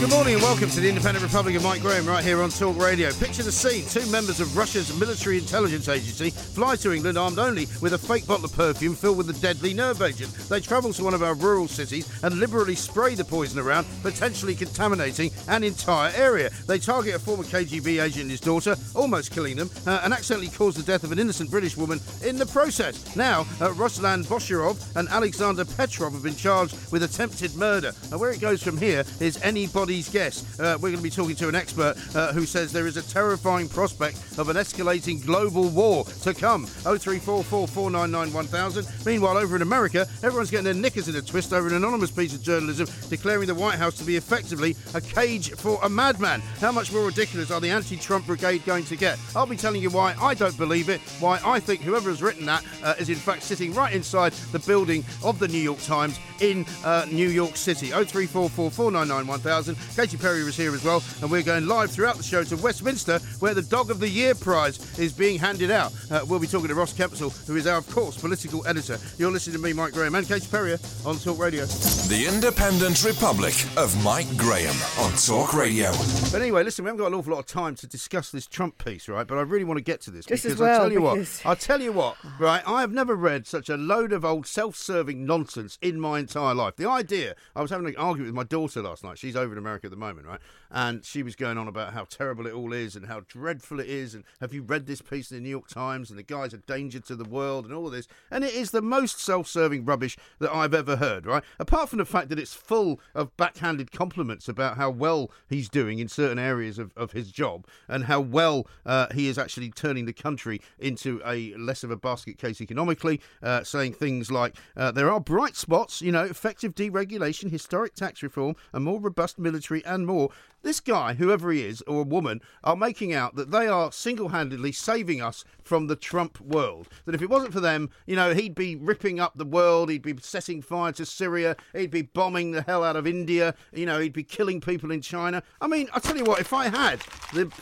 Good morning and welcome to the Independent Republic of Mike Graham right here on Talk Radio. Picture the scene. Two members of Russia's military intelligence agency fly to England armed only with a fake bottle of perfume filled with a deadly nerve agent. They travel to one of our rural cities and liberally spray the poison around, potentially contaminating an entire area. They target a former KGB agent and his daughter, almost killing them, uh, and accidentally cause the death of an innocent British woman in the process. Now, uh, Ruslan Boshirov and Alexander Petrov have been charged with attempted murder. And where it goes from here is anybody's guess. Uh, we're going to be talking to an expert uh, who says there is a terrifying prospect of an escalating global war to come. 0344 499 1000. Meanwhile, over in America, everyone's getting their knickers in a twist over an anonymous piece of journalism declaring the White House to be effectively a cage for a madman. How much more ridiculous are the anti Trump brigade going to get? I'll be telling you why I don't believe it, why I think whoever has written that uh, is in fact sitting right inside the building of the New York Times in uh, New York City. 0344 499 1000. Katy Perry was here as well, and we're going live throughout the show to Westminster, where the Dog of the Year prize is being handed out. Uh, we'll be talking to Ross Kempsell, who is our, of course, political editor. You're listening to me, Mike Graham, and Katy Perry on Talk Radio. The Independent Republic of Mike Graham on Talk Radio. But anyway, listen, we haven't got an awful lot of time to discuss this Trump piece, right? But I really want to get to this Just because as well, I tell you because- what, I tell you what, right? I have never read such a load of old self-serving nonsense in my entire life. The idea, I was having an argument with my daughter last night. She's over in America at the moment, right? And she was going on about how terrible it all is and how dreadful it is. And have you read this piece in the New York Times? And the guy's a danger to the world and all this. And it is the most self-serving rubbish that I've ever heard, right? Apart from the fact that it's full of backhanded compliments about how well he's doing in certain areas of, of his job and how well uh, he is actually turning the country into a less of a basket case economically, uh, saying things like uh, there are bright spots, you know, effective deregulation, historic tax reform, a more robust military, and more. This guy, whoever he is, or a woman, are making out that they are single handedly saving us from the Trump world. That if it wasn't for them, you know, he'd be ripping up the world, he'd be setting fire to Syria, he'd be bombing the hell out of India, you know, he'd be killing people in China. I mean, I tell you what, if I had the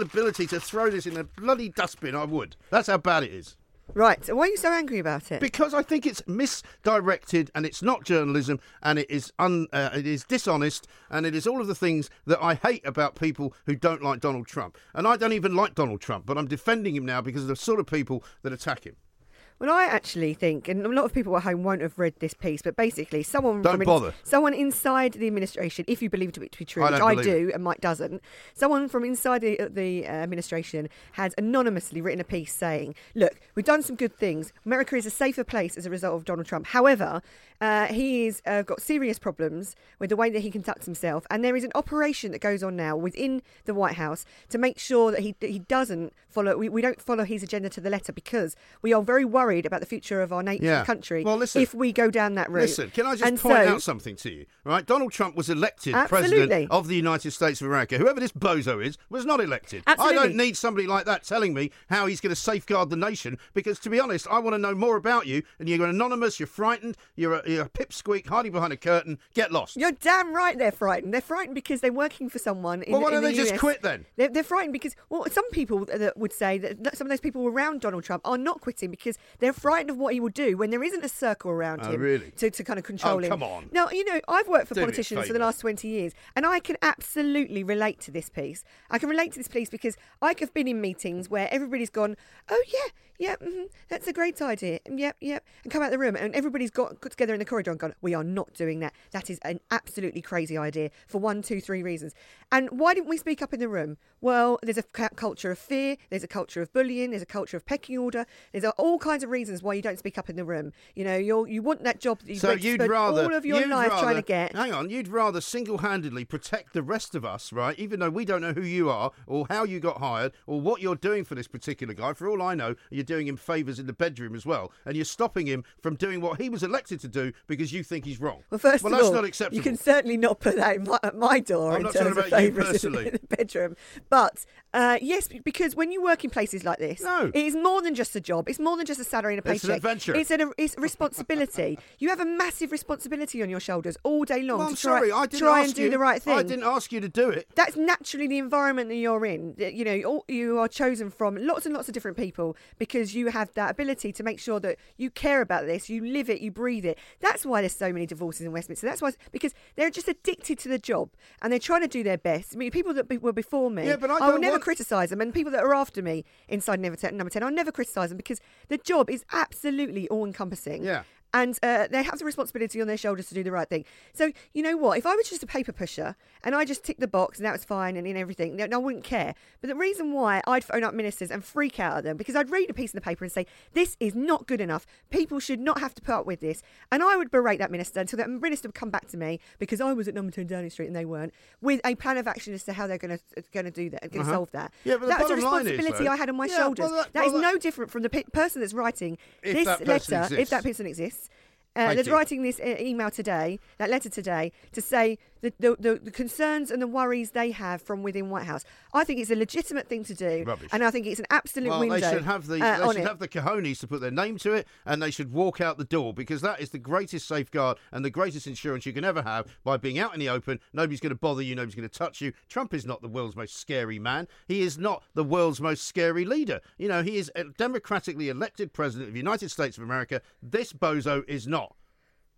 ability to throw this in a bloody dustbin, I would. That's how bad it is. Right. Why are you so angry about it? Because I think it's misdirected and it's not journalism and it is un, uh, it is dishonest and it is all of the things that I hate about people who don't like Donald Trump. And I don't even like Donald Trump, but I'm defending him now because of the sort of people that attack him. Well, I actually think, and a lot of people at home won't have read this piece, but basically, someone Don't from bother. someone inside the administration, if you believe it to be, true, I which I do, and Mike doesn't, someone from inside the, the uh, administration has anonymously written a piece saying, "Look, we've done some good things. America is a safer place as a result of Donald Trump. However." Uh, he's uh, got serious problems with the way that he conducts himself, and there is an operation that goes on now within the White House to make sure that he that he doesn't follow. We, we don't follow his agenda to the letter because we are very worried about the future of our nation, Yeah. country. Well, listen. if we go down that route. Listen, can I just And point so- out something to you? Right, Donald Trump was elected Absolutely. president of the United States of America. Whoever this bozo is was not elected. I don't need somebody like that telling me how he's going to safeguard the nation. Because to be honest, I want to know more about you. And you're anonymous. You're frightened. You're a, you're a pipsqueak hiding behind a curtain. Get lost. You're damn right they're frightened. They're frightened because they're working for someone in Well, why don't the they just quit then? They're, they're frightened because, well, some people that would say that some of those people around Donald Trump are not quitting because they're frightened of what he will do when there isn't a circle around Oh, him really? to, to kind of oh, control Oh, him. come on. Now, you know, I've worked for Do politicians for the last 20 years and I can absolutely relate to this piece. I can relate to this piece because I have been in meetings where everybody's gone, oh, yeah, yep, hmm that's a great idea. Yep, yep. And come out the room, and everybody's got, got together in the corridor and gone, we are not doing that. That is an absolutely crazy idea for one, two, three reasons. And why didn't we speak up in the room? Well, there's a culture of fear, there's a culture of bullying, there's a culture of pecking order, there's all kinds of reasons why you don't speak up in the room. You know, you're, you want that job that you've So you'd spent rather all of your life rather, trying to get. Hang on, you'd rather single-handedly protect the rest of us, right? Even though we don't know who you are or how you got hired or what you're doing for this particular guy. For all I know, you're doing him favours in the bedroom as well, and you're stopping him from doing what he was elected to do because you think he's wrong. Well, first well, of that's all, not acceptable. you can certainly not put that in my, at my door I'm in not terms talking of favours in, in the bedroom. But uh, yes, because when you work in places like this, No. it is more than just a job. It's more than just a salary and a It's an adventure. It's an it's a responsibility. you have a massive responsibility on your shoulders all day long Well, to I'm try, sorry, I didn't try and do you, the right thing. I didn't ask you to do it. That's naturally the environment that you're in. You know, you- you are chosen from lots and lots of different people because you have that ability to make sure that you care about this, you live it, you breathe it. That's why there's so many divorces in Westminster. That's why because they're just addicted to the job and they're trying to do their best. I mean, people that be, were before me, Yeah, but I will never want- criticise them, and people that are after me inside Never 10, number ten, I'll never criticise them because the job is absolutely all encompassing. Yeah. And uh, they have the responsibility on their shoulders to do the right thing. So, you know what? If I was just a paper pusher and I just ticked the box and that was fine and in everything, then I wouldn't care. But the reason why I'd phone up ministers and freak out at them, because I'd read a piece in the paper and say, this is not good enough. People should not have to put up with this. And I would berate that minister until that minister would come back to me, because I was at number 10 Downing Street and they weren't, with a plan of action as to how they're going to going to do that, going to solve that. Uh-huh. Yeah, but the that was a is, responsibility though- I had on my Yeah, well, shoulders. that- that is well, that- no different from the pe- person that's writing If this that letter, if that person exists. Uh, that's you. writing this uh, email today, that letter today, to say the, the, the, the concerns and the worries they have from within White House. I think it's a legitimate thing to do, Rubbish. and I think it's an absolute Well, window. they should have the uh, they should it. have the cojones to put their name to it, and they should walk out the door because that is the greatest safeguard and the greatest insurance you can ever have by being out in the open. Nobody's going to bother you. Nobody's going to touch you. Trump is not the world's most scary man. He is not the world's most scary leader. You know, he is a democratically elected president of the United States of America. This bozo is not.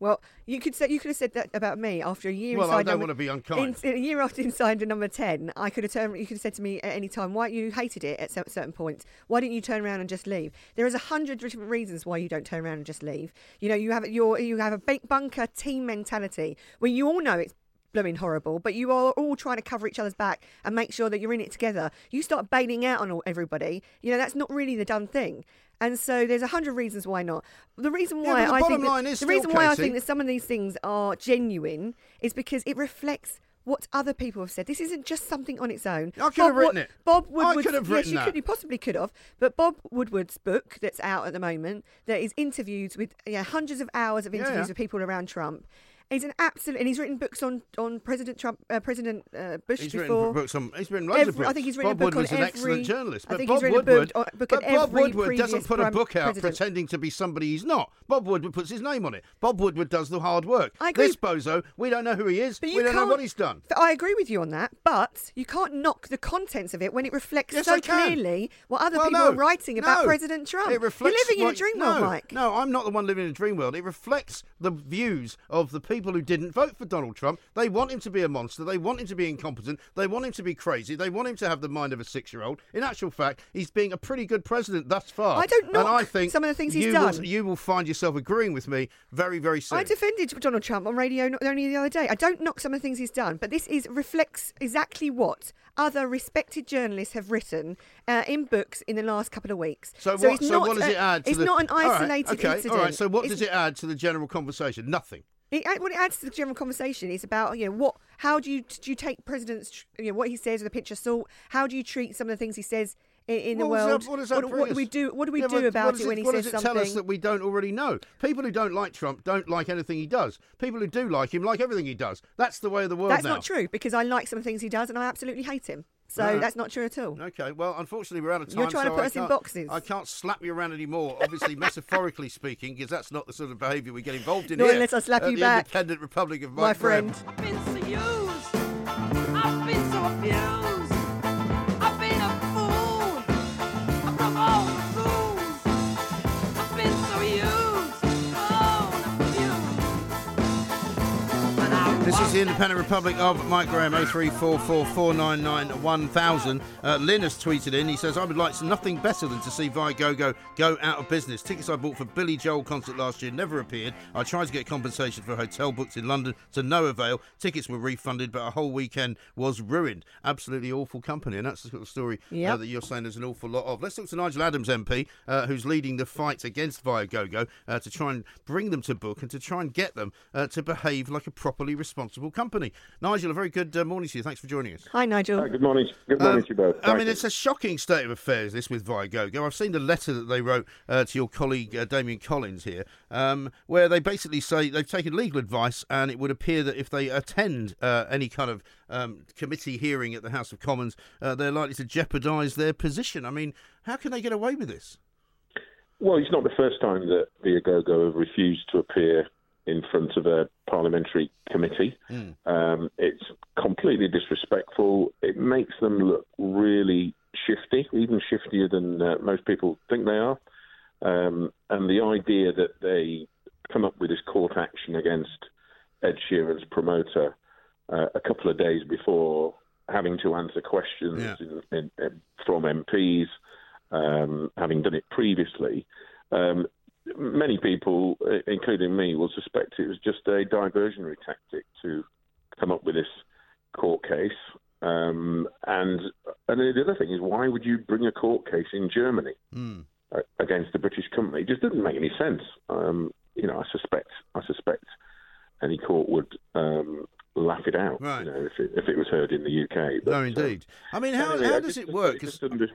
Well, you could say you could have said that about me after a year. Well, I don't number, wanna be unkind. In, a year after inside number ten, I could have turned. You could have said to me at any time why you hated it at certain points. Why didn't you turn around and just leave? There is a hundred different reasons why you don't turn around and just leave. You know, you have your you have a big bunker team mentality where you all know it's blooming horrible, but you are all trying to cover each other's back and make sure that you're in it together. You start bailing out on all, everybody. You know, that's not really the done thing. And so there's a hundred reasons why not. The reason why but the I think that- the still, reason why I think that some of these things are genuine is because it reflects what other people have said. This isn't just something on its own. I could have Wa- written it. Bob I Woodward. could have yes, written you that. could. You possibly could have. But Bob Woodward's book that's out at the moment, that is interviews with yeah, hundreds of hours of interviews yeah. with people around Trump. He's an absolute, and he's written books on on President Trump, uh, President uh, Bush He's before. written books on. He's written loads of Every- I think he's written a Bob book Woodward's on an every- excellent journalist. But Bob a Woodward, on- but Bob Woodward doesn't put a book out president. pretending to be somebody he's not. Bob Woodward puts his name on it. Bob Woodward does the hard work. I agree. This bozo, we don't know who he is. But we don't know what he's done. I agree with you on that, but you can't knock the contents of it when it reflects Yes, so clearly what other Well, people no, are writing about no. President Trump. It reflects You're living in a dream no, world, Mike. No, I'm not the one living in a dream world. It reflects the views of the people who didn't vote for Donald Trump. They want him to be a monster. They want him to be incompetent. They want him to be crazy. They want him to have the mind of a six-year-old. In actual fact, he's being a pretty good president thus far. I don't know. and knock I think some of the things he's done. Will, you will find yourself agreeing with me very, very soon. I defended Donald Trump on radio not only the other day. I don't knock some of the things he's done, but this is reflects exactly what other respected journalists have written uh, in books in the last couple of weeks. So, what? so not what does it add? To it's the, not an All right, isolated okay, incident. All right. So what It's- does it add to the general conversation? Nothing. It, what it adds to the general conversation is about you know what how do you do you take president's you know what he says with a pinch of salt how do you treat some of the things he says in, in the world that- what that what, what do we do what do we Yeah, do about does it when he says something? what does it something tell us that we don't already know? People who don't like Trump don't like anything he does. People who do like him like everything he does. That's the way of the world that's now. not true because I like some of the things he does and I absolutely hate him so Right. that's not true at all Okay, well, unfortunately, we're out of time. You're trying to put I us in boxes. I can't slap you around anymore, obviously, metaphorically speaking, because that's not the sort of behaviour we get involved in Not here. unless I slap at you the back, Independent Republic of my Mike Graham. friend I've been so used. I've been so abused. This is the Independent Republic of Mike Graham, 03444991000. Uh, Lynn has tweeted in. He says, I would like nothing better than to see Viagogo go out of business. Tickets I bought for Billy Joel concert last year never appeared. I tried to get compensation for hotel books in London to no avail. Tickets were refunded, but a whole weekend was ruined. Absolutely awful company. And that's the sort of story uh, that you're saying there's an awful lot of. Let's talk to Nigel Adams MP, uh, who's leading the fight against Viagogo uh, to try and bring them to book and to try and get them uh, to behave like a properly responsible company. Nigel, a very good uh, morning to you. Thanks for joining us. Hi, Nigel. Hi, good morning. Good morning Um, to you both. I mean, Thank it's a shocking state of affairs, this with Viagogo. I've seen the letter that they wrote uh, to your colleague uh, Damian Collins here, um, where they basically say they've taken legal advice, and it would appear that if they attend uh, any kind of um, committee hearing at the House of Commons, uh, they're likely to jeopardise their position. I mean, how can they get away with this? Well, it's not the first time that Viagogo have refused to appear in front of a parliamentary committee. Um, it's completely disrespectful. It makes them look really shifty, even shiftier than uh, most people think they are. Um, and the idea that they come up with this court action against Ed Sheeran's promoter uh, a couple of days before having to answer questions Yeah. in, in, in, from MPs, um, having done it previously, um, many people, uh, including me, will suspect it was just a diversionary tactic to come up with this court case. Um, and and the other thing is, why would you bring a court case in Germany uh, against a British company? It just doesn't make any sense. Um, you know, I suspect I suspect any court would um, laugh it out. Right. You know, if it, if it was heard in the UK. But, No, uh, indeed. I mean, how, anyway, how does just- it work? 'Cause- just under-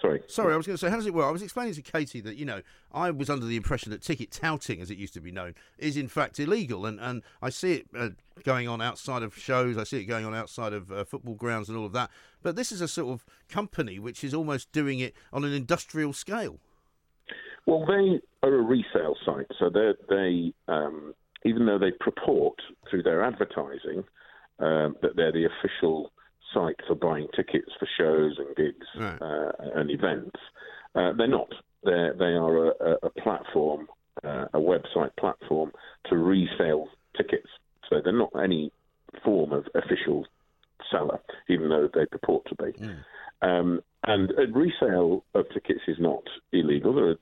Sorry. Sorry, I was going to say, how does it work? I was explaining to Katie that, you know, I was under the impression that ticket touting, as it used to be known, is in fact illegal. And, and I see it uh, going on outside of shows, I see it going on outside of uh, football grounds and all of that. But this is a sort of company which is almost doing it on an industrial scale. Well, they are a resale site, so they they um, even though they purport through their advertising um, that they're the official site for buying tickets for shows and gigs Right. uh, and events, uh, they're not. They they are a, a- platform, uh, a website platform to resell tickets. So they're not any form of official seller, even though they purport to be. Um, and resale of tickets is not illegal. There are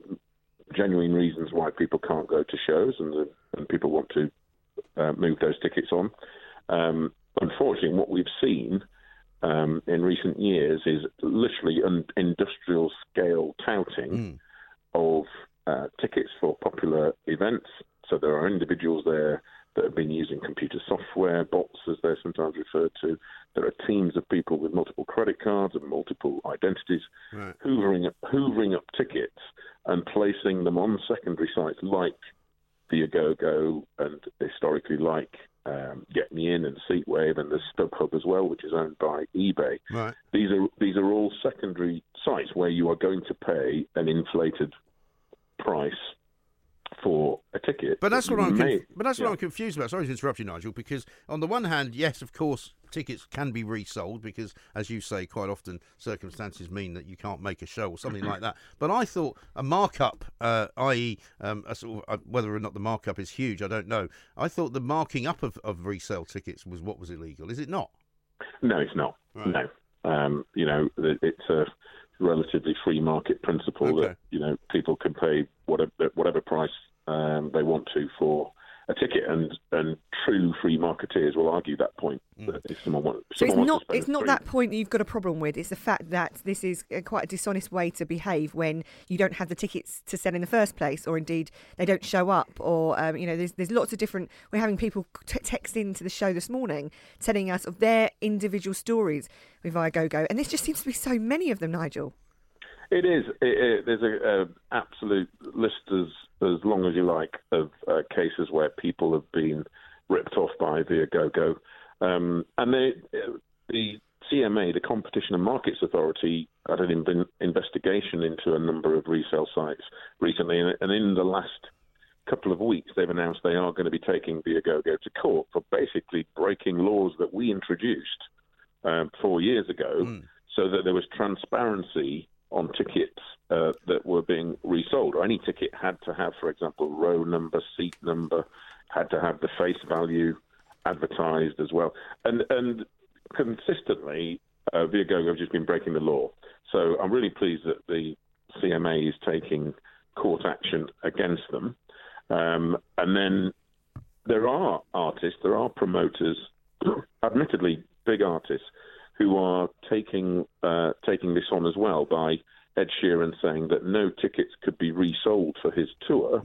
genuine reasons why people can't go to shows, and, the, and people want to uh, move those tickets on. Um, unfortunately, what we've seen um, in recent years is literally an industrial scale touting of uh, tickets for popular events. So there are individuals there that have been using computer software, bots as they're sometimes referred to. There are teams of people with multiple credit cards and multiple identities Right. hoovering up, hoovering up tickets and placing them on secondary sites like Viagogo and historically like um, Get Me In and Seatwave and the StubHub as well, which is owned by eBay. Right. These are these are all secondary sites where you are going to pay an inflated price for a ticket. But that's what I'm. may- Conf- but that's what. I'm confused about. Sorry to interrupt you, Nigel. Because on the one hand, yes, of course, tickets can be resold because, as you say, quite often circumstances mean that you can't make a show or something like that. But I thought a markup, uh, i.e., um, a sort of, uh, whether or not the markup is huge, I don't know. I thought the marking up of, of resale tickets was what was illegal. Is it not? No, it's not. Right. No. Um, you know, it's a relatively free market principle Okay. that, you know, people can pay whatever, whatever price um, they want to for a ticket. And, and true free marketeers will argue that point. That if someone, want, So it's not wants to spend it's not three- that point that you've got a problem with. It's the fact that this is a quite a dishonest way to behave when you don't have the tickets to sell in the first place, or indeed they don't show up, or um, you know there's there's lots of different. We're having people t- text into the show this morning telling us of their individual stories with Viagogo, and this just seems to be so many of them, Nigel. It is. It, it, there's a, a absolute list as as long as you like of uh, cases where people have been ripped off by Viagogo, um, and they, the CMA, the Competition and Markets Authority, had an in- investigation into a number of resale sites recently, and, and in the last couple of weeks, they've announced they are going to be taking Viagogo to court for basically breaking laws that we introduced um, four years ago, so that there was transparency on tickets uh, that were being resold. Or any ticket had to have, for example, row number, seat number, had to have the face value, advertised as well, and and consistently, uh, Viagogo have just been breaking the law. So I'm really pleased that the CMA is taking court action against them. Um, and then there are artists, there are promoters, admittedly big artists, who are taking uh, taking this on as well by Ed Sheeran saying that no tickets could be resold for his tour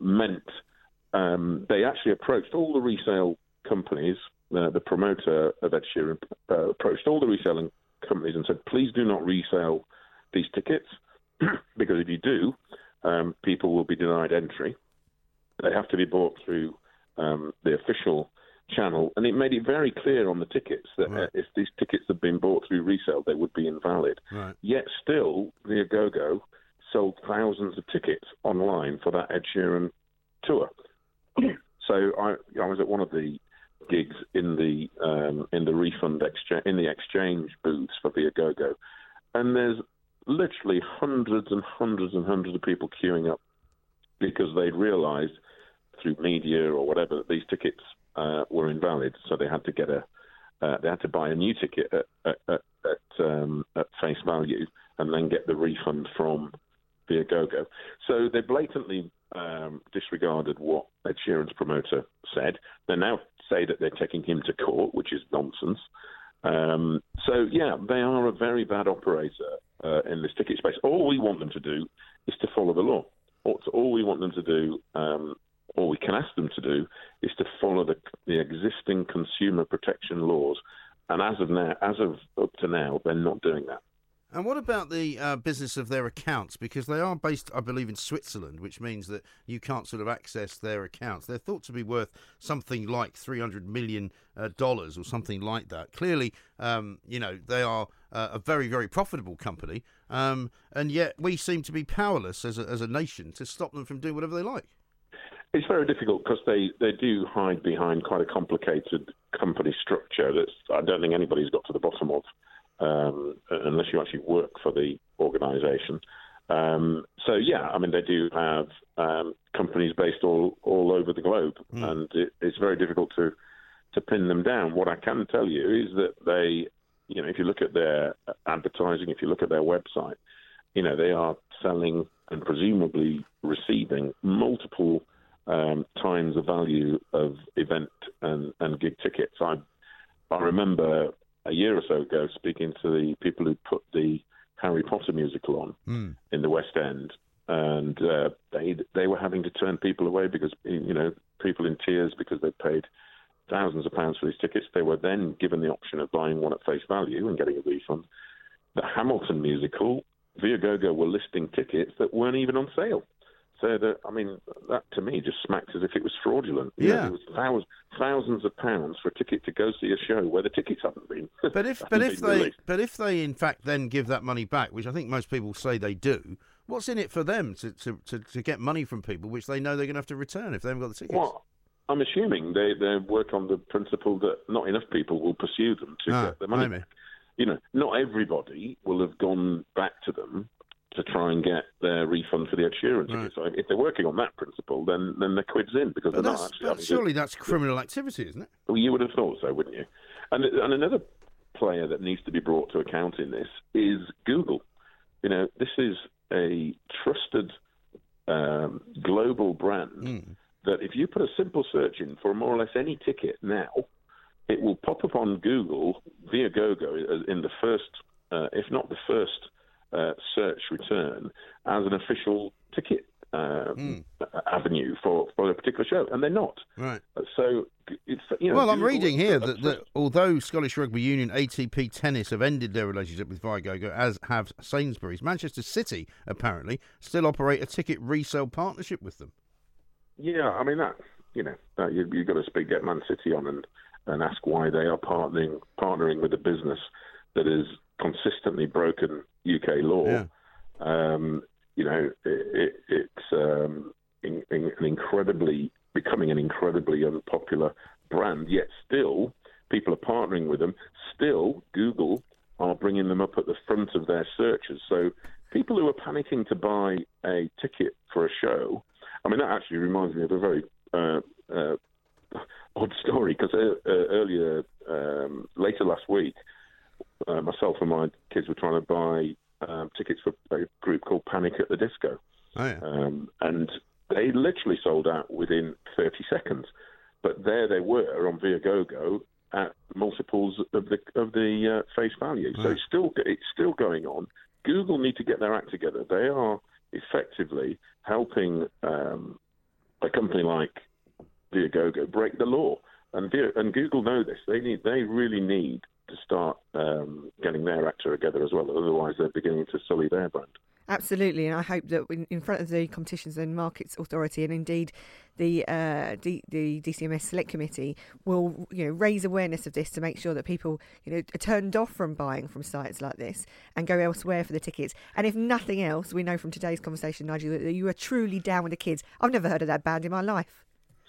meant um, they actually approached all the resale companies. Uh, the promoter of Ed Sheeran uh, approached all the reselling companies and said, "Please do not resell these tickets because if you do, um, people will be denied entry. They have to be bought through um, the official channel." And it made it very clear on the tickets that uh, if these tickets had been bought through resale, they would be invalid. Right. Yet still, Viagogo sold thousands of tickets online for that Ed Sheeran tour. so I, I was at one of the gigs in the um, in the refund exchange in the exchange booths for Viagogo, and there's literally hundreds and hundreds and hundreds of people queuing up because they'd realised through media or whatever that these tickets uh, were invalid, so they had to get a uh, they had to buy a new ticket at at, at, um, at face value and then get the refund from Viagogo. So they blatantly um, disregarded what Ed Sheeran's promoter said. They now say that they're taking him to court, which is nonsense. Um, so yeah, they are a very bad operator uh, in this ticket space. All we want them to do is to follow the law. All, all we want them to do, um, all we can ask them to do, is to follow the, the existing consumer protection laws. And as of now, as of up to now, they're not doing that. And what about the uh, business of their accounts? Because they are based, I believe, in Switzerland, which means that you can't sort of access their accounts. They're thought to be worth something like three hundred million uh, dollars or something like that. Clearly, um, you know, they are uh, a very, very profitable company, um, and yet we seem to be powerless as a, as a nation to stop them from doing whatever they like. It's very difficult because they, they do hide behind quite a complicated company structure that I don't think anybody's got to the bottom of um, unless you actually work for the organisation. Um, so yeah, I mean they do have um, companies based all all over the globe, and it, it's very difficult to to pin them down. What I can tell you is that they, you know, if you look at their advertising, if you look at their website, you know they are selling and presumably receiving multiple um, times the value of event and, and gig tickets. I I remember a year or so ago speaking to the people who put the Harry Potter musical on in the West End, and uh, they they were having to turn people away because you know people in tears because they paid thousands of pounds for these tickets. They were then given the option of buying one at face value and getting a refund. The Hamilton musical, Viagogo were listing tickets that weren't even on sale. So that I mean, that to me just smacks as if it was fraudulent. You know, Yeah. it was thousands, thousands of pounds for a ticket to go see a show where the tickets haven't been. But if but if they released. but if they in fact then give that money back, which I think most people say they do, what's in it for them to, to, to, to get money from people which they know they're going to have to return if they haven't got the tickets? Well, I'm assuming they, they work on the principle that not enough people will pursue them to Ah, get the money. You know, not everybody will have gone back to them to try and get their refund for the Ed Sheeran ticket. So if they're working on that principle, then then they're quids in because But they're not actually. surely that's criminal activity, isn't it? well, you would have thought so, wouldn't you? And and another player that needs to be brought to account in this is Google. You know, this is a trusted um, global brand that if you put a simple search in for more or less any ticket now, it will pop up on Google Viagogo in the first, uh, if not the first, uh, search return as an official ticket um, avenue for, for a particular show, and they're not. Right. So it's you know. well, I'm reading here that, that although Scottish Rugby Union, ATP Tennis have ended their relationship with Viagogo, as have Sainsbury's, Manchester City apparently still operate a ticket resale partnership with them. Yeah, I mean that. You know, that you you got to speak get Man City on and and ask why they are partnering partnering with a business that has consistently broken UK law. Yeah. Um, you know, it, it, it's um, in, in, an incredibly becoming an incredibly unpopular brand. Yet still, people are partnering with them. Still, Google are bringing them up at the front of their searches. So people who are panicking to buy a ticket for a show. I mean, that actually reminds me of a very uh, uh, odd story because earlier um, later last week, uh, myself and my kids were trying to buy um, tickets for a group called Panic at the Disco, Oh, yeah. um, and they literally sold out within 30 seconds. But there they were on Viagogo at multiples of the of the uh, face value. So it's still it's still going on. Google need to get their act together. They are effectively helping um, a company like Viagogo break the law, and Via, and Google know this. They need they really need to start um, getting their act together as well. Otherwise, they're beginning to sully their brand. Absolutely, and I hope that in, front of the Competitions and Markets Authority and indeed the uh, D, the DCMS Select Committee will you know raise awareness of this to make sure that people you know are turned off from buying from sites like this and go elsewhere for the tickets. And if nothing else, we know from today's conversation, Nigel, that you are truly down with the kids. I've never heard of that band in my life.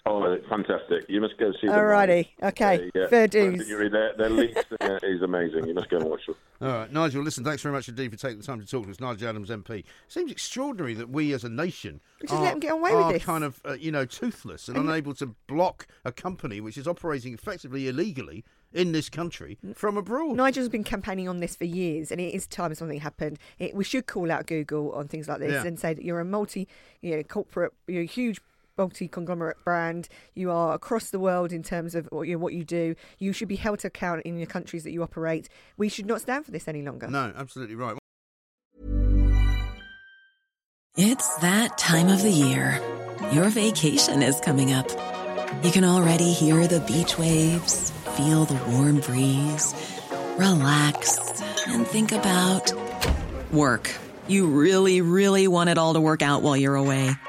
Oh, fantastic! You must go see them. Alrighty, okay, Uh, yeah. fair dues. Their, their, their lead singer is amazing. You must go and watch them. All right, Nigel, listen, thanks very much indeed for taking the time to talk to us. Nigel Adams, MP. Seems extraordinary that we as a nation Just are, let 'em get away with are this. kind of, uh, you know, toothless and, unable to block a company which is operating effectively illegally in this country from abroad. Nigel's been campaigning on this for years, and it is time something happened. It, we should call out Google on things like this Yeah. and say that you're a multi, you know, corporate, you're a huge multi conglomerate brand. You are across the world in terms of what you, what you do. You should be held to account in the countries that you operate. We should not stand for this any longer. No, absolutely right. It's that time of the year. Your vacation is coming up. You can already hear the beach waves, feel the warm breeze, relax, and think about work. You really, really want it all to work out while you're away.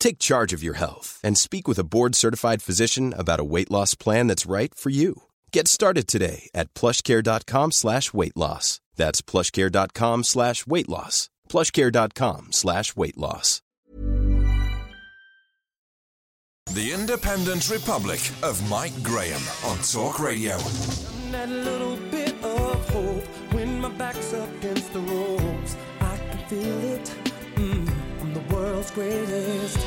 Take charge of your health and speak with a board-certified physician about a weight loss plan that's right for you. Get started today at plushcare.com slash weight loss. That's plushcare.com slash weight loss. plushcare.com slash weight loss. The Independent Republic of Mike Graham on Talk Radio. that little bit of hope when my back's up against the ropes. I can feel it. Mm, I'm the world's greatest.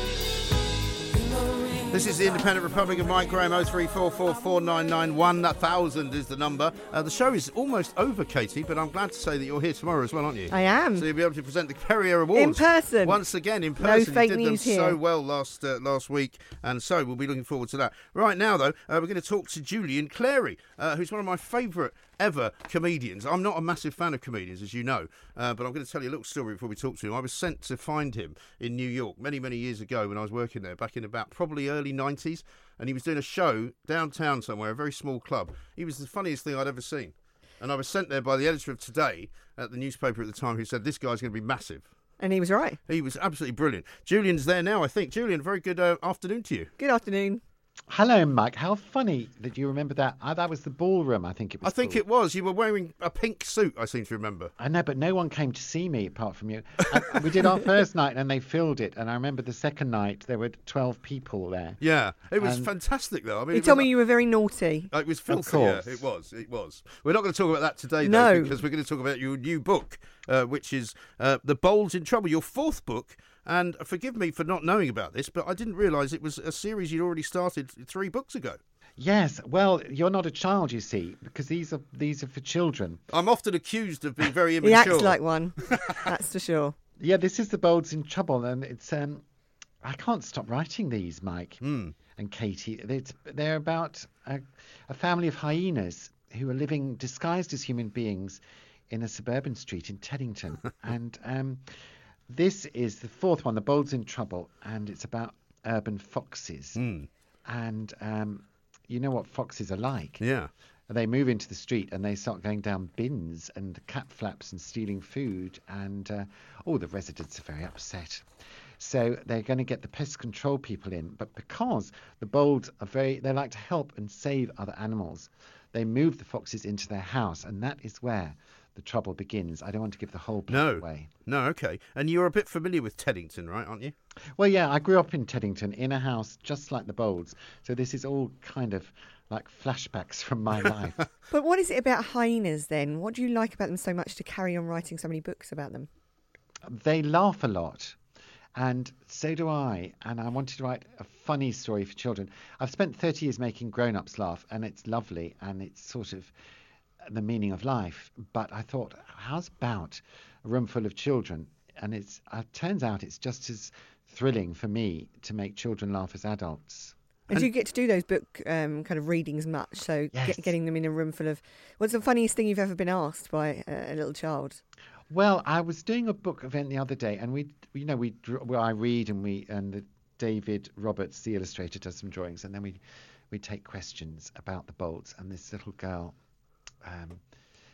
This is the Independent Republic of Mike Graham, 034449991. That thousand is the number. Uh, the show is almost over, Katie, but I'm glad to say that you're here tomorrow as well, aren't you? I am. So you'll be able to present the Perrier Awards In person. once again in person. No fake you did news them here. so well last uh, last week, and so we'll be looking forward to that. Right now, though, uh, we're going to talk to Julian Clary, uh, who's one of my favourite ever comedians. I'm not a massive fan of comedians, as you know, uh, but I'm going to tell you a little story before we talk to him. I was sent to find him in New York many, many years ago when I was working there, back in about probably early 90s, and he was doing a show downtown somewhere, a very small club. He was the funniest thing I'd ever seen. And I was sent there by the editor of Today at the newspaper at the time who said, This guy's going to be massive. And he was right. He was absolutely brilliant. Julian's there now, I think. Julian, very good uh, afternoon to you. Good afternoon. Hello, Mike. How funny that you remember that. Uh, that was the ballroom, I think it was. I think called. it was. You were wearing a pink suit, I seem to remember. I know, but no one came to see me apart from you. Uh, we did our first night and they filled it. And I remember the second night there were 12 people there. Yeah, it was And- fantastic, though. I mean, He it told was, me you were very naughty. uh, It was filthy. Yeah, it was. It was. We're not going to talk about that today, though, No. because we're going to talk about your new book, uh, which is uh, The Bolds in Trouble, your fourth book. And forgive me for not knowing about this, but I didn't realise it was a series you'd already started three books ago. Yes, well, you're not a child, you see, because these are these are for children. I'm often accused of being very immature. He immature. acts like one. That's for sure. Yeah, this is the Bolds in Trouble, and it's um, I can't stop writing these, Mike Hmm. and Katie. It's, they're about a, a family of hyenas who are living disguised as human beings in a suburban street in Teddington, and um, this is the fourth one, the Bolds in Trouble, and it's about urban foxes, Hmm. and um, you know what foxes are like. Yeah. They move into the street and they start going down bins and cat flaps and stealing food, and uh, all the residents are very upset. So they're going to get the pest control people in, but because the bold are very, they like to help and save other animals. they move the foxes into their house, and that is where the trouble begins. I don't want to give the whole plot No. away. No, okay. And you're a bit familiar with Teddington, right, aren't you? Well, yeah, I grew up in Teddington in a house just like the Bolds, so this is all kind of like flashbacks from my life. But what is it about hyenas then? What do you like about them so much to carry on writing so many books about them? they laugh a lot, and so do I. And I wanted to write a funny story for children. I've spent 30 years making grown ups laugh, and it's lovely, and it's sort of the meaning of life. But I thought, how's about a room full of children? And it's uh, turns out it's just as thrilling for me to make children laugh as adults. And, do you get to do those book um, kind of readings much? So Yes. get, getting them in a room full of. What's the funniest thing you've ever been asked by a, a little child? Well, I was doing a book event the other day, and we, you know, we, well, I read and we, and the David Roberts, the illustrator, does some drawings, and then we, we take questions about the Bolds. And this little girl um,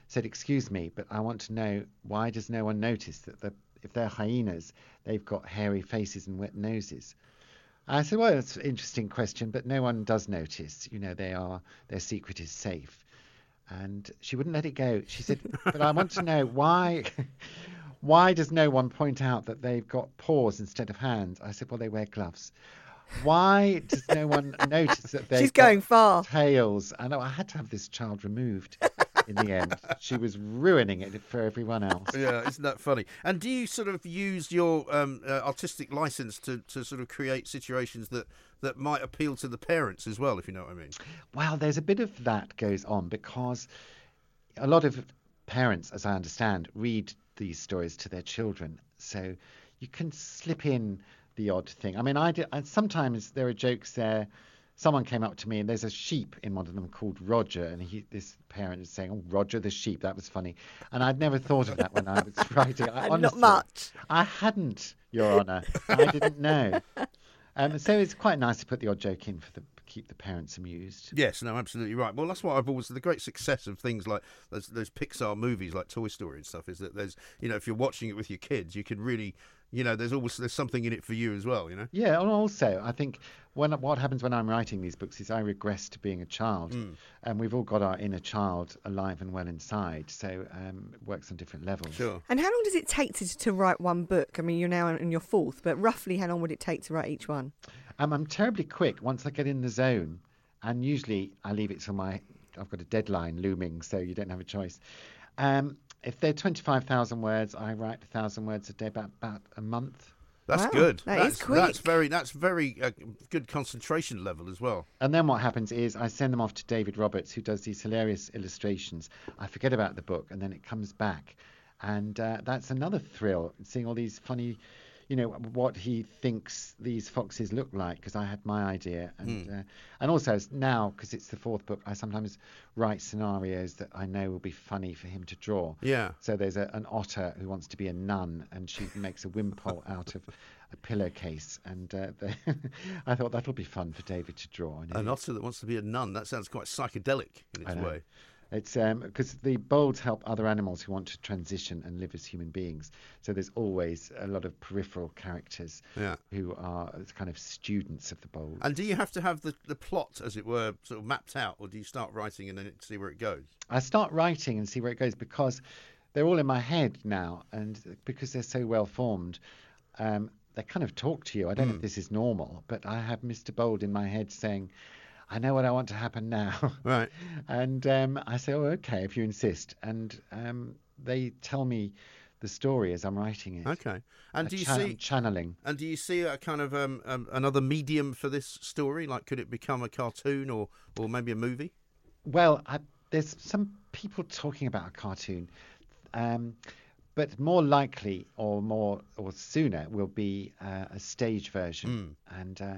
said, "Excuse me, but I want to know why does no one notice that the, if they're hyenas, they've got hairy faces and wet noses?" I said, "Well, it's an interesting question, but no one does notice. You know, they are their secret is safe." and she wouldn't let it go. She said, "But I want to know why. Why does no one point out that they've got paws instead of hands?" I said, "Well, they wear gloves." Why does no one notice that they've going far. tails? I know I had to have this child removed in the end. She was ruining it for everyone else. Yeah, isn't that funny? And do you sort of use your um, uh, artistic license to, to sort of create situations that, that might appeal to the parents as well, if you know what I mean? Well, there's a bit of that goes on because a lot of parents, as I understand, read these stories to their children. So you can slip in the odd thing. I mean, I, did, and sometimes there are jokes there. Someone came up to me and there's a sheep in one of them called Roger, and he, this parent is saying, "Oh, Roger the sheep." That was funny, and I'd never thought of that when I was writing. I, Not much. I hadn't, Your Honour. I didn't know. Um, so it's quite nice to put the odd joke in for the keep the parents amused. Yes, no, absolutely right. Well, that's what I've always the great success of things like those, those Pixar movies like Toy Story and stuff is that there's you know if you're watching it with your kids, you can really you know there's always there's something in it for you as well. You know. Yeah, and also I think when what happens when I'm writing these books is I regress to being a child, Mm. and we've all got our inner child alive and well inside, so um, it works on different levels. Sure. And how long does it take to, to write one book? I mean, you're now in your fourth, but roughly how long would it take to write each one? Um, I'm terribly quick once I get in the zone, and usually I leave it till my I've got a deadline looming, so you don't have a choice. Um, if they're 25,000 words, I write a thousand words a day, about about a month. That's Wow, good. that is that's, quick. That's very that's very uh, good concentration level as well. And then what happens is I send them off to David Roberts, who does these hilarious illustrations. I forget about the book, and then it comes back, and uh, that's another thrill seeing all these funny, you know, what he thinks these foxes look like. Because I had my idea, and uh, and also now because it's the fourth book, I sometimes write scenarios that I know will be funny for him to draw. Yeah. So there's a, an otter who wants to be a nun, and she makes a wimple out of a pillowcase, and uh, they, I thought that'll be fun for David to draw. An otter that wants to be a nun. That sounds quite psychedelic in its way. It's because the bolds help other animals who want to transition and live as human beings. So there's always a lot of peripheral characters Yeah. who are kind of students of the bold. And do you have to have the, the plot, as it were, sort of mapped out, or do you start writing and then see where it goes? I start writing and see where it goes because they're all in my head now, and because they're so well formed, um, they kind of talk to you. I don't know if this is normal, but I have Mr. Bold in my head saying, "I know what I want to happen now." Right. And um, I say, "Oh, okay, if you insist." And um, they tell me the story as I'm writing it. Okay. And I do you chan- see channeling? And do you see a kind of um, um, another medium for this story? Like, could it become a cartoon or, or maybe a movie? Well, I, there's some people talking about a cartoon, um, but more likely or more or sooner will be uh, a stage version. And uh,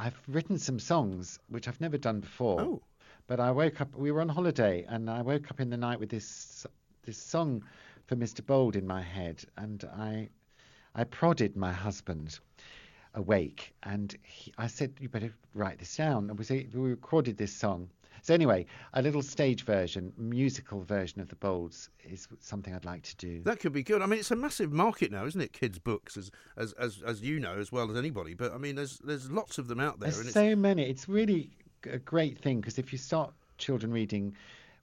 I've written some songs which I've never done before. Oh. But I woke up. We were on holiday, and I woke up in the night with this this song for Mr. Bold in my head, and I I prodded my husband awake, and he, I said, "You better write this down." And we say, we recorded this song. So anyway, a little stage version, musical version of the Bolds is something I'd like to do. That could be good. I mean, it's a massive market now, isn't it? Kids' books, as as as, as you know as well as anybody. But I mean, there's there's lots of them out there, and There's it's so many. It's really a great thing because if you start children reading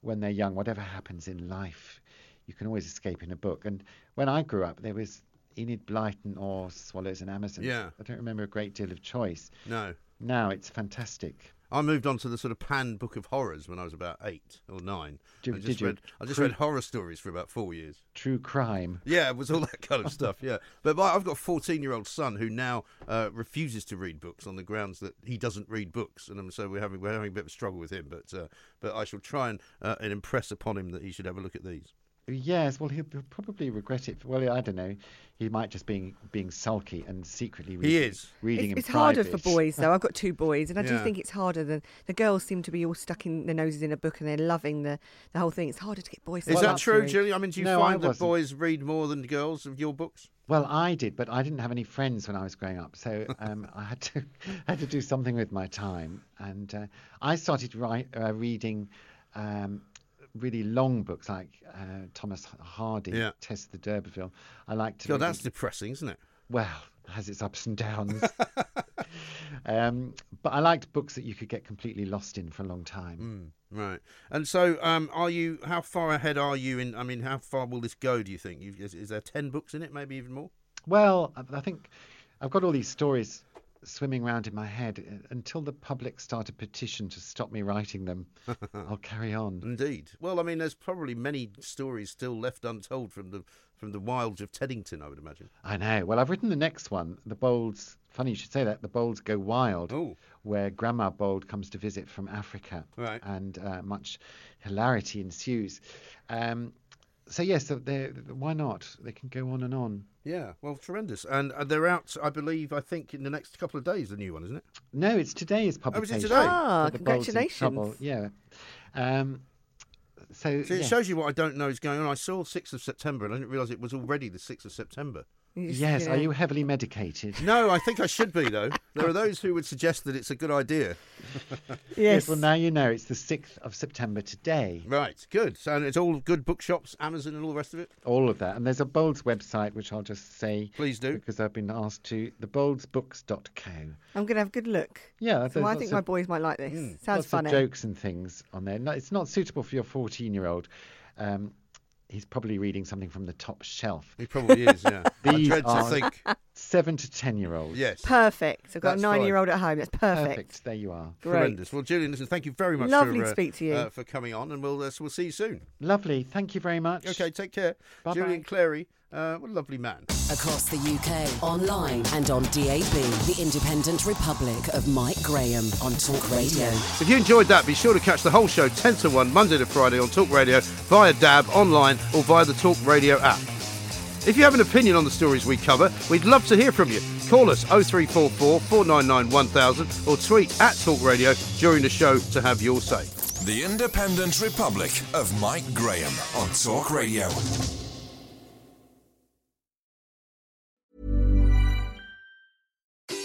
when they're young, whatever happens in life, you can always escape in a book. And when I grew up, there was Enid Blyton or Swallows and Amazons. Yeah. I don't remember a great deal of choice. No. Now it's fantastic. I moved on to the sort of pan book of horrors when I was about eight or nine. Did- I just did you? read I just True- read horror stories for about four years. True crime. Yeah, it was all that kind of stuff. Yeah, but my, I've got a fourteen-year-old son who now uh, refuses to read books on the grounds that he doesn't read books, and so we're having we're having a bit of a struggle with him. But uh, but I shall try and uh, and impress upon him that he should have a look at these. Yes, well, he'll, he'll probably regret it. Well, I don't know. He might just be being sulky and secretly reading, he is. reading It's, it's harder for boys, though. I've got two boys, and I do think it's harder than the girls seem to be all stuck in their noses in a book and they're loving the, the whole thing. It's harder to get boys. Is that true, read. Julie? I mean, do you No, find that boys read more than girls of your books? Well, I did, but I didn't have any friends when I was growing up, so um, I had to had to do something with my time, and uh, I started write, uh, reading um, really long books like uh, Thomas Hardy, Yeah. Tess of the D'Urberville. I like to. God, read- that's depressing, isn't it? well, it has its ups and downs. um, but I liked books that you could get completely lost in for a long time. Right. And so, um, are you? How far ahead are you in? I mean, how far will this go? Do you think? You've, is, is there ten books in it? Maybe even more. Well, I think I've got all these stories swimming around in my head uh, until the public start a petition to stop me writing them. I'll carry on. Indeed. Well, I mean, there's probably many stories still left untold from the from the wilds of Teddington. I would imagine. I know. Well, I've written the next one, The Bolds. Funny you should say that. The Bolds Go Wild, Oh. where Grandma Bold comes to visit from Africa. Right. And uh, much hilarity ensues. Um, so, yes, they're- why not? They can go on and on. Yeah. Well, tremendous. And uh, they're out. I believe. I think in the next couple of days, the new one, isn't it? No, it's today's Oh, is it today? Ah, for The Bolds in congratulations. Yeah. Um, so, So it yeah. shows you what I don't know is going on. I saw sixth of September, and I didn't realise it was already the sixth of September. You just- Yes, you are you heavily medicated? No, I think I should be though. There are those who would suggest that it's a good idea. Yes. Well, now you know it's the 6th of September today. Right. Good. So it's all good bookshops, Amazon, and all the rest of it. All of that. And there's a Bolds website, which I'll just say. Please do. Because I've been asked to, theboldsbooks.co. I'm going to have a good look. Yeah, So I think of- my boys might like this. Hmm. Sounds Lots funny. of jokes and things on there. No, it's not suitable for your 14 year old. Um, he's probably reading something from the top shelf. He probably is. Yeah. I These dread to are think. seven to 10 year olds. Yes. Perfect. I've got That's a fine. nine-year-old at home. That's perfect. Perfect. There you are. Great. Tremendous. Well, Julian, listen, thank you very much. Lovely for, to uh, speak to you. uh, for coming on, and we'll uh, we'll see you soon. Lovely. Thank you very much. Okay, take care. Bye-bye. Julian Clary, uh, what a lovely man. Across the UK, online and on DAB, the Independent Republic of Mike Graham on Talk Radio. So If you enjoyed that, be sure to catch the whole show 10 to 1 Monday to Friday on Talk Radio via DAB, online, or via the Talk Radio app. If you have an opinion on the stories we cover, we'd love to hear from you. Call us 0344 499 1000 or tweet at Talk Radio during the show to have your say. The Independent Republic of Mike Graham on Talk Radio.